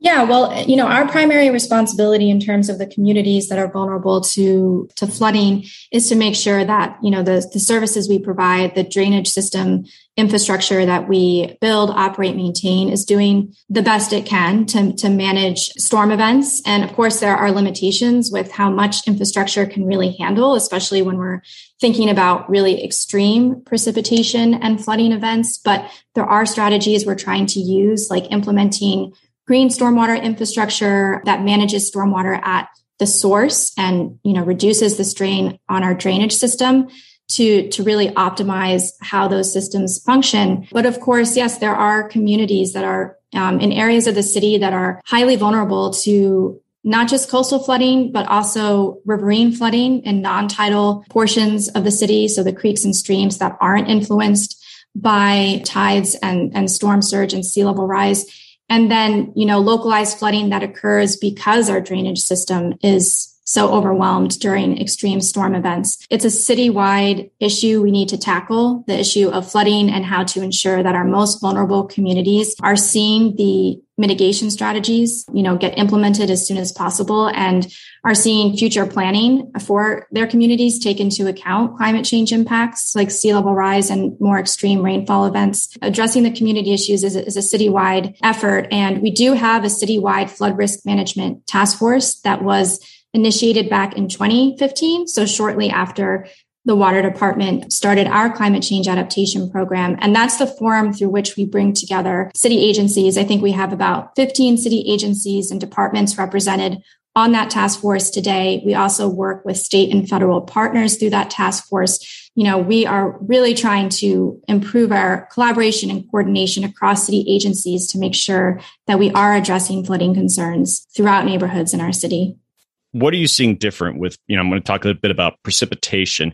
Yeah, well, you know, our primary responsibility in terms of the communities that are vulnerable to to flooding is to make sure that, you know, the the services we provide, the drainage system infrastructure that we build, operate, maintain is doing the best it can to, to manage storm events. And of course, there are limitations with how much infrastructure can really handle, especially when we're thinking about really extreme precipitation and flooding events. But there are strategies we're trying to use, like implementing green stormwater infrastructure that manages stormwater at the source and you know reduces the strain on our drainage system to to really optimize how those systems function but of course yes there are communities that are um, in areas of the city that are highly vulnerable to not just coastal flooding, but also riverine flooding in non-tidal portions of the city. So the creeks and streams that aren't influenced by tides and, and storm surge and sea level rise. And then, you know, localized flooding that occurs because our drainage system is so overwhelmed during extreme storm events. It's a citywide issue we need to tackle the issue of flooding and how to ensure that our most vulnerable communities are seeing the mitigation strategies, you know, get implemented as soon as possible and are seeing future planning for their communities take into account climate change impacts like sea level rise and more extreme rainfall events. Addressing the community issues is a, is a citywide effort. And we do have a citywide flood risk management task force that was initiated back in 2015. So shortly after the water department started our climate change adaptation program. And that's the forum through which we bring together city agencies. I think we have about 15 city agencies and departments represented on that task force today. We also work with state and federal partners through that task force. You know, we are really trying to improve our collaboration and coordination across city agencies to make sure that we are addressing flooding concerns throughout neighborhoods in our city what are you seeing different with you know i'm going to talk a bit about precipitation.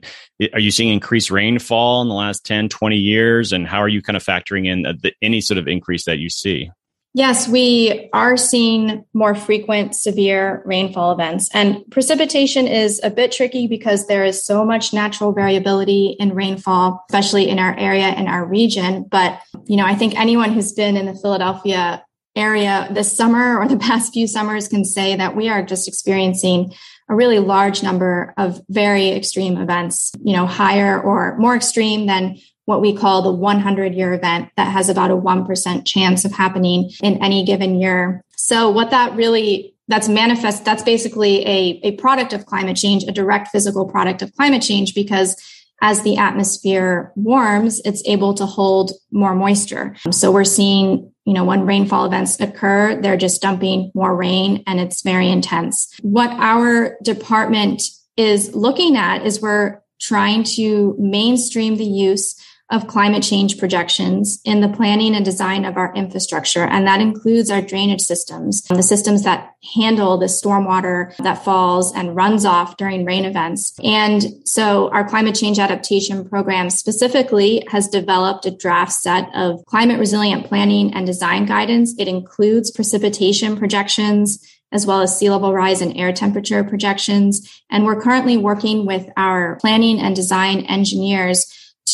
Are you seeing increased rainfall in the last 10 20 years? And how are you kind of factoring in the, any sort of increase that you see? Yes we are seeing more frequent severe rainfall events. And precipitation is a bit tricky because there is so much natural variability in rainfall especially in our area and our region. But you know i think anyone who's been in the philadelphia area this summer or the past few summers can say that we are just experiencing a really large number of very extreme events, you know, higher or more extreme than what we call the 100 year event that has about a 1% chance of happening in any given year. So what that really that's manifest that's basically a, a product of climate change, a direct physical product of climate change because as the atmosphere warms, it's able to hold more moisture. So we're seeing you know, when rainfall events occur, they're just dumping more rain and it's very intense. What our department is looking at is we're trying to mainstream the use of climate change projections in the planning and design of our infrastructure. And that includes our drainage systems, the systems that handle the stormwater that falls and runs off during rain events. And so our climate change adaptation program specifically has developed a draft set of climate resilient planning and design guidance. It includes precipitation projections, as well as sea level rise and air temperature projections. And we're currently working with our planning and design engineers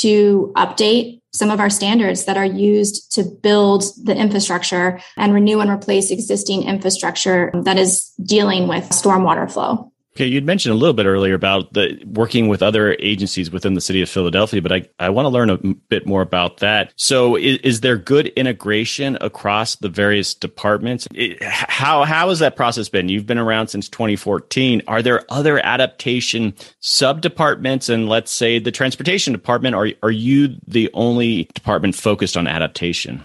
to update some of our standards that are used to build the infrastructure and renew and replace existing infrastructure that is dealing with stormwater flow. Okay, you'd mentioned a little bit earlier about the working with other agencies within the city of Philadelphia, but I, I want to learn a bit more about that. So, is, is there good integration across the various departments? It, how how has that process been? You've been around since 2014. Are there other adaptation sub departments, and let's say the transportation department? Are are you the only department focused on adaptation?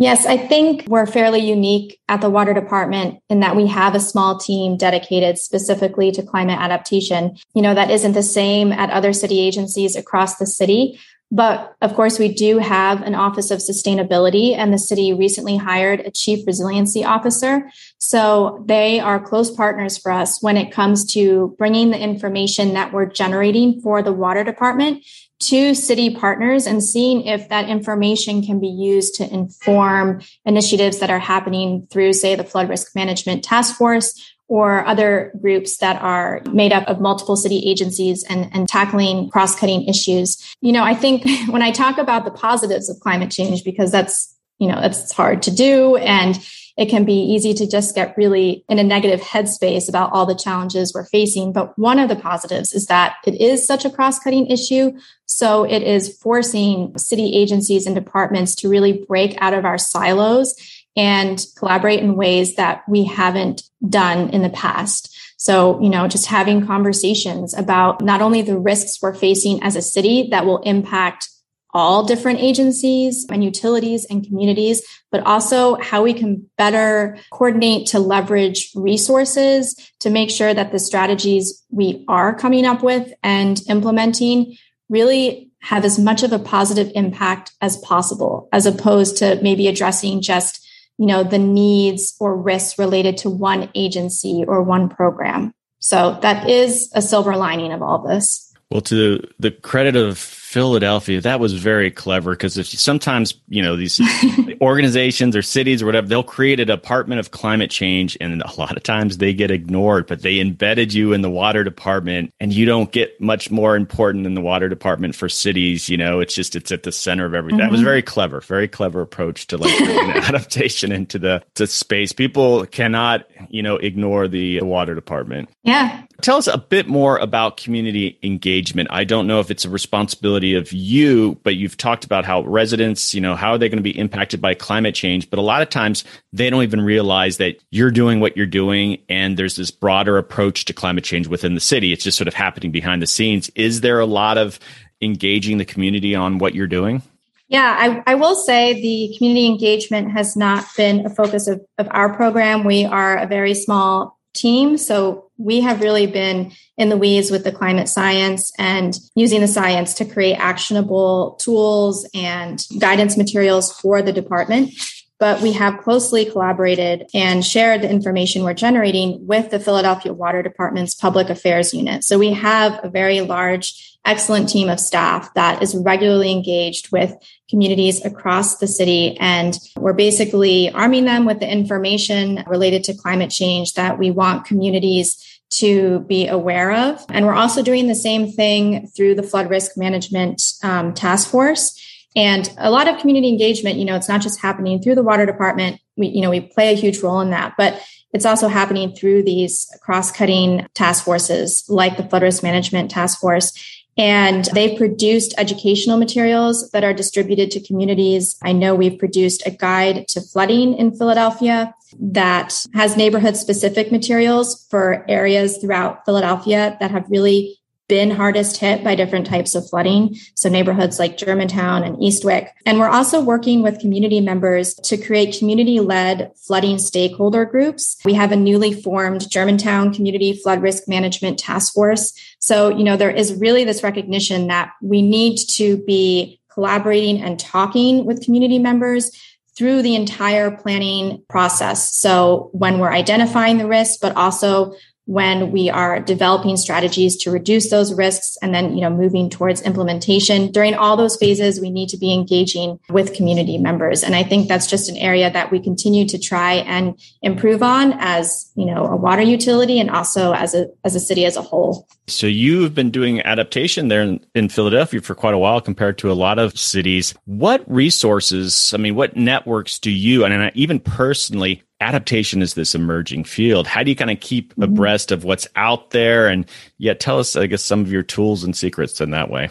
Yes, I think we're fairly unique at the water department in that we have a small team dedicated specifically to climate adaptation. You know, that isn't the same at other city agencies across the city. But of course, we do have an Office of Sustainability, and the city recently hired a Chief Resiliency Officer. So they are close partners for us when it comes to bringing the information that we're generating for the water department to city partners and seeing if that information can be used to inform initiatives that are happening through, say, the Flood Risk Management Task Force or other groups that are made up of multiple city agencies and, and tackling cross-cutting issues. You know, I think when I talk about the positives of climate change, because that's, you know, that's hard to do. And it can be easy to just get really in a negative headspace about all the challenges we're facing. But one of the positives is that it is such a cross cutting issue. So it is forcing city agencies and departments to really break out of our silos and collaborate in ways that we haven't done in the past. So, you know, just having conversations about not only the risks we're facing as a city that will impact all different agencies and utilities and communities, but also how we can better coordinate to leverage resources to make sure that the strategies we are coming up with and implementing really have as much of a positive impact as possible, as opposed to maybe addressing just, you know, the needs or risks related to one agency or one program. So that is a silver lining of all this. Well, to the credit of Philadelphia, that was very clever because if sometimes, you know, these organizations or cities or whatever, they'll create a department of climate change and a lot of times they get ignored, but they embedded you in the water department and you don't get much more important than the water department for cities. You know, it's just, it's at the center of everything. Mm-hmm. That was mm-hmm. very clever, very clever approach to like adaptation into the to space. People cannot, you know, ignore the, the water department. Yeah. Tell us a bit more about community engagement. I don't know if it's a responsibility of you, but you've talked about how residents, you know, how are they going to be impacted by climate change? But a lot of times they don't even realize that you're doing what you're doing and there's this broader approach to climate change within the city. It's just sort of happening behind the scenes. Is there a lot of engaging the community on what you're doing? Yeah, I, I, will say the community engagement has not been a focus of, of our program. We are a very small team. So we have really been in the weeds with the climate science and using the science to create actionable tools and guidance materials for the department. But we have closely collaborated and shared the information we're generating with the Philadelphia Water Department's Public Affairs Unit. So we have a very large excellent team of staff that is regularly engaged with communities across the city. And we're basically arming them with the information related to climate change that we want communities to be aware of. And we're also doing the same thing through the flood risk management um, task force. And a lot of community engagement, you know, it's not just happening through the water department. We, you know, we play a huge role in that, but it's also happening through these cross-cutting task forces like the flood risk management task force and they've produced educational materials that are distributed to communities. I know we've produced a guide to flooding in Philadelphia that has neighborhood specific materials for areas throughout Philadelphia that have really been hardest hit by different types of flooding. So neighborhoods like Germantown and Eastwick. And we're also working with community members to create community led flooding stakeholder groups. We have a newly formed Germantown Community Flood Risk Management Task Force. So, you know, there is really this recognition that we need to be collaborating and talking with community members through the entire planning process. So when we're identifying the risks, but also when we are developing strategies to reduce those risks and then you know moving towards implementation. During all those phases we need to be engaging with community members. And i think that's just an area that we continue to try and improve on as you know a water utility and also as a as a city as a whole. So you've been doing adaptation there in, in philadelphia for quite a while compared to a lot of cities. What resources i mean what networks do you and even personally adaptation is this emerging field. How do you kind of keep mm-hmm. abreast of what's out there and yet tell us, I guess, some of your tools and secrets in that way?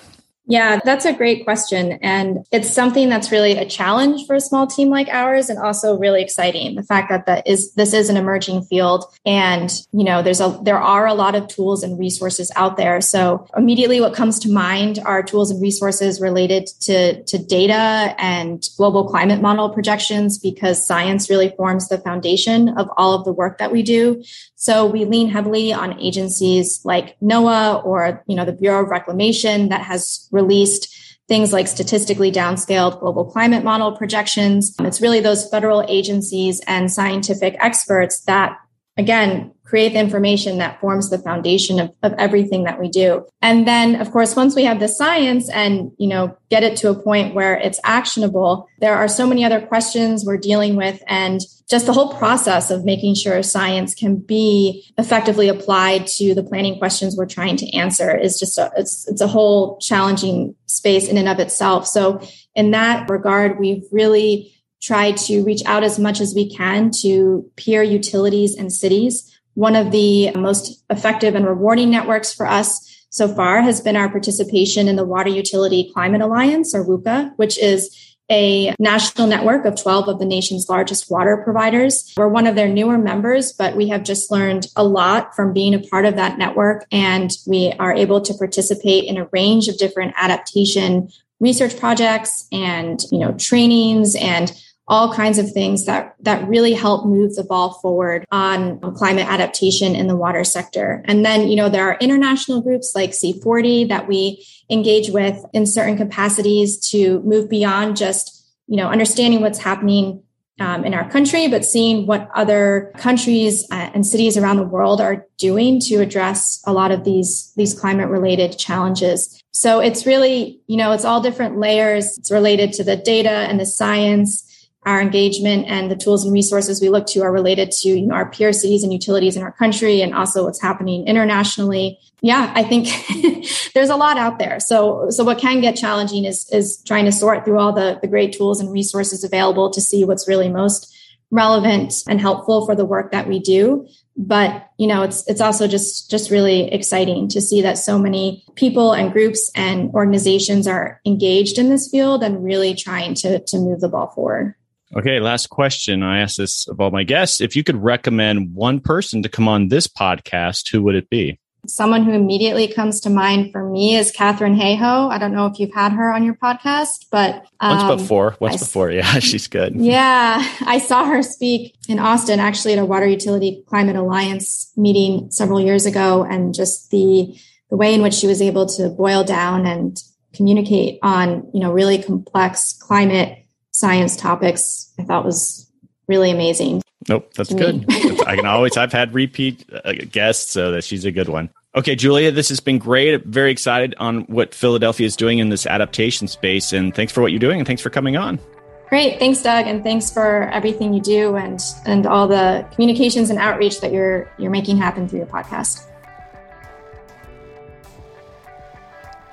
Yeah, that's a great question. And it's something that's really a challenge for a small team like ours and also really exciting. The fact that that is this is an emerging field and you know there's a there are a lot of tools and resources out there. So immediately what comes to mind are tools and resources related to to data and global climate model projections because science really forms the foundation of all of the work that we do. So we lean heavily on agencies like NOAA or, you know, the Bureau of Reclamation that has released things like statistically downscaled global climate model projections. It's really those federal agencies and scientific experts that again create the information that forms the foundation of, of everything that we do and then of course once we have the science and you know get it to a point where it's actionable there are so many other questions we're dealing with and just the whole process of making sure science can be effectively applied to the planning questions we're trying to answer is just a, it's, it's a whole challenging space in and of itself so in that regard we've really try to reach out as much as we can to peer utilities and cities. One of the most effective and rewarding networks for us so far has been our participation in the Water Utility Climate Alliance, or WUCA, which is a national network of 12 of the nation's largest water providers. We're one of their newer members, but we have just learned a lot from being a part of that network. And we are able to participate in a range of different adaptation research projects and, you know, trainings and all kinds of things that, that really help move the ball forward on climate adaptation in the water sector. And then, you know, there are international groups like C40 that we engage with in certain capacities to move beyond just, you know, understanding what's happening um, in our country, but seeing what other countries uh, and cities around the world are doing to address a lot of these these climate related challenges. So it's really, you know, it's all different layers. It's related to the data and the science our engagement and the tools and resources we look to are related to you know, our peer cities and utilities in our country and also what's happening internationally. Yeah i think there's a lot out there. So so what can get challenging is is trying to sort through all the the great tools and resources available to see what's really most relevant and helpful for the work that we do. But you know it's it's also just just really exciting to see that so many people and groups and organizations are engaged in this field and really trying to to move the ball forward Okay, last question. I ask this of all my guests. If you could recommend one person to come on this podcast, who would it be? Someone who immediately comes to mind for me is Katharine Hayhoe. I don't know if you've had her on your podcast, but um, once before, once I, before, yeah, she's good. Yeah, I saw her speak in Austin, actually at a Water Utility Climate Alliance meeting several years ago, and just the the way in which she was able to boil down and communicate on you know really complex climate science topics I thought was really amazing. Nope, that's good. I can always, I've had repeat uh, guests, so that she's a good one. Okay, Julia, this has been great. Very excited on what Philadelphia is doing in this adaptation space. And thanks for what you're doing and thanks for coming on. Great. Thanks, Doug. And thanks for everything you do and, and all the communications and outreach that you're, you're making happen through your podcast.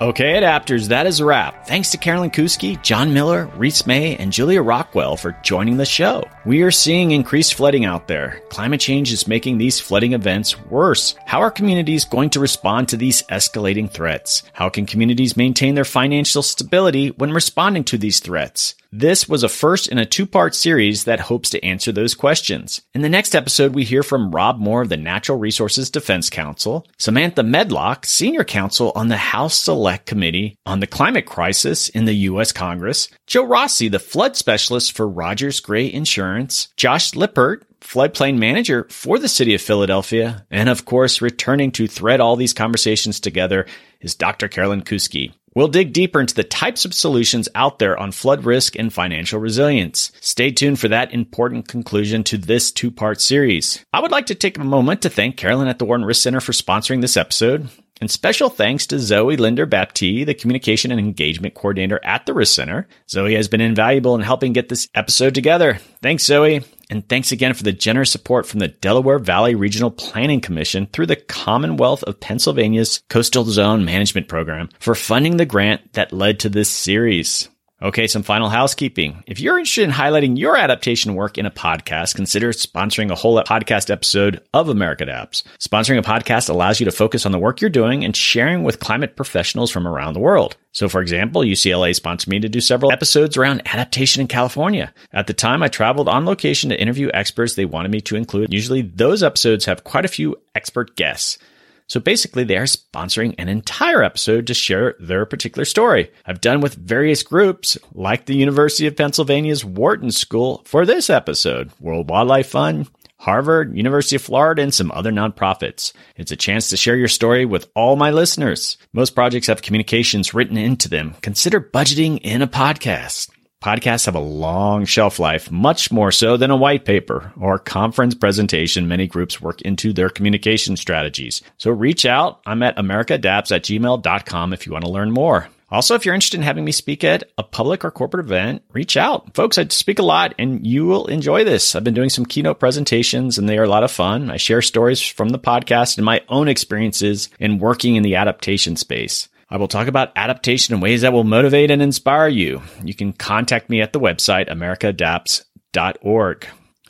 Okay, adapters, that is a wrap. Thanks to Carolyn Kousky, John Miller, Reese May, and Julia Rockwell for joining the show. We are seeing increased flooding out there. Climate change is making these flooding events worse. How are communities going to respond to these escalating threats? How can communities maintain their financial stability when responding to these threats? This was a first in a two part series that hopes to answer those questions. In the next episode, we hear from Rob Moore of the Natural Resources Defense Council, Samantha Medlock, Senior Counsel on the House Select Committee on the Climate Crisis in the U.S. Congress, Joe Rossi, the flood specialist for Rogers Gray Insurance, Josh Lippert, floodplain manager for the city of Philadelphia, and of course, returning to thread all these conversations together is Dr. Carolyn Kousky. We'll dig deeper into the types of solutions out there on flood risk and financial resilience. Stay tuned for that important conclusion to this two part series. I would like to take a moment to thank Carolyn at the Wharton Risk Center for sponsoring this episode. And special thanks to Zoe Linder Baptiste, the communication and engagement coordinator at the Risk Center. Zoe has been invaluable in helping get this episode together. Thanks, Zoe. And thanks again for the generous support from the Delaware Valley Regional Planning Commission through the Commonwealth of Pennsylvania's Coastal Zone Management Program for funding the grant that led to this series. Okay, some final housekeeping. If you're interested in highlighting your adaptation work in a podcast, consider sponsoring a whole podcast episode of America Adapts. Sponsoring a podcast allows you to focus on the work you're doing and sharing with climate professionals from around the world. So, for example, UCLA sponsored me to do several episodes around adaptation in California. At the time, I traveled on location to interview experts they wanted me to include. Usually, those episodes have quite a few expert guests. So basically, they are sponsoring an entire episode to share their particular story. I've done with various groups like the University of Pennsylvania's Wharton School for this episode, World Wildlife Fund, Harvard, University of Florida, and some other nonprofits. It's a chance to share your story with all my listeners. Most projects have communications written into them. Consider budgeting in a podcast. Podcasts have a long shelf life, much more so than a white paper or conference presentation many groups work into their communication strategies. So reach out. I'm at americaadapts at gmail.com if you want to learn more. Also, if you're interested in having me speak at a public or corporate event, reach out. Folks, I speak a lot and you will enjoy this. I've been doing some keynote presentations and they are a lot of fun. I share stories from the podcast and my own experiences in working in the adaptation space. I will talk about adaptation in ways that will motivate and inspire you. You can contact me at the website americaadapts.org.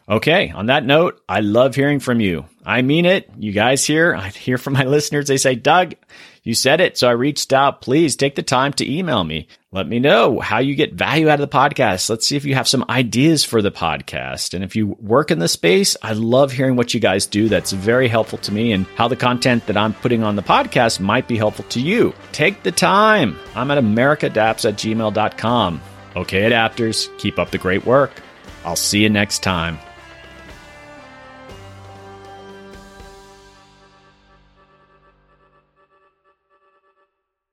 Okay, on that note, I love hearing from you. I mean it. You guys here, I hear from my listeners. They say, Doug, you said it. So I reached out. Please take the time to email me. Let me know how you get value out of the podcast. Let's see if you have some ideas for the podcast. And if you work in the space, I love hearing what you guys do. That's very helpful to me and how the content that I'm putting on the podcast might be helpful to you. Take the time. I'm at americaadapts at gmail.com. Okay, adapters, keep up the great work. I'll see you next time.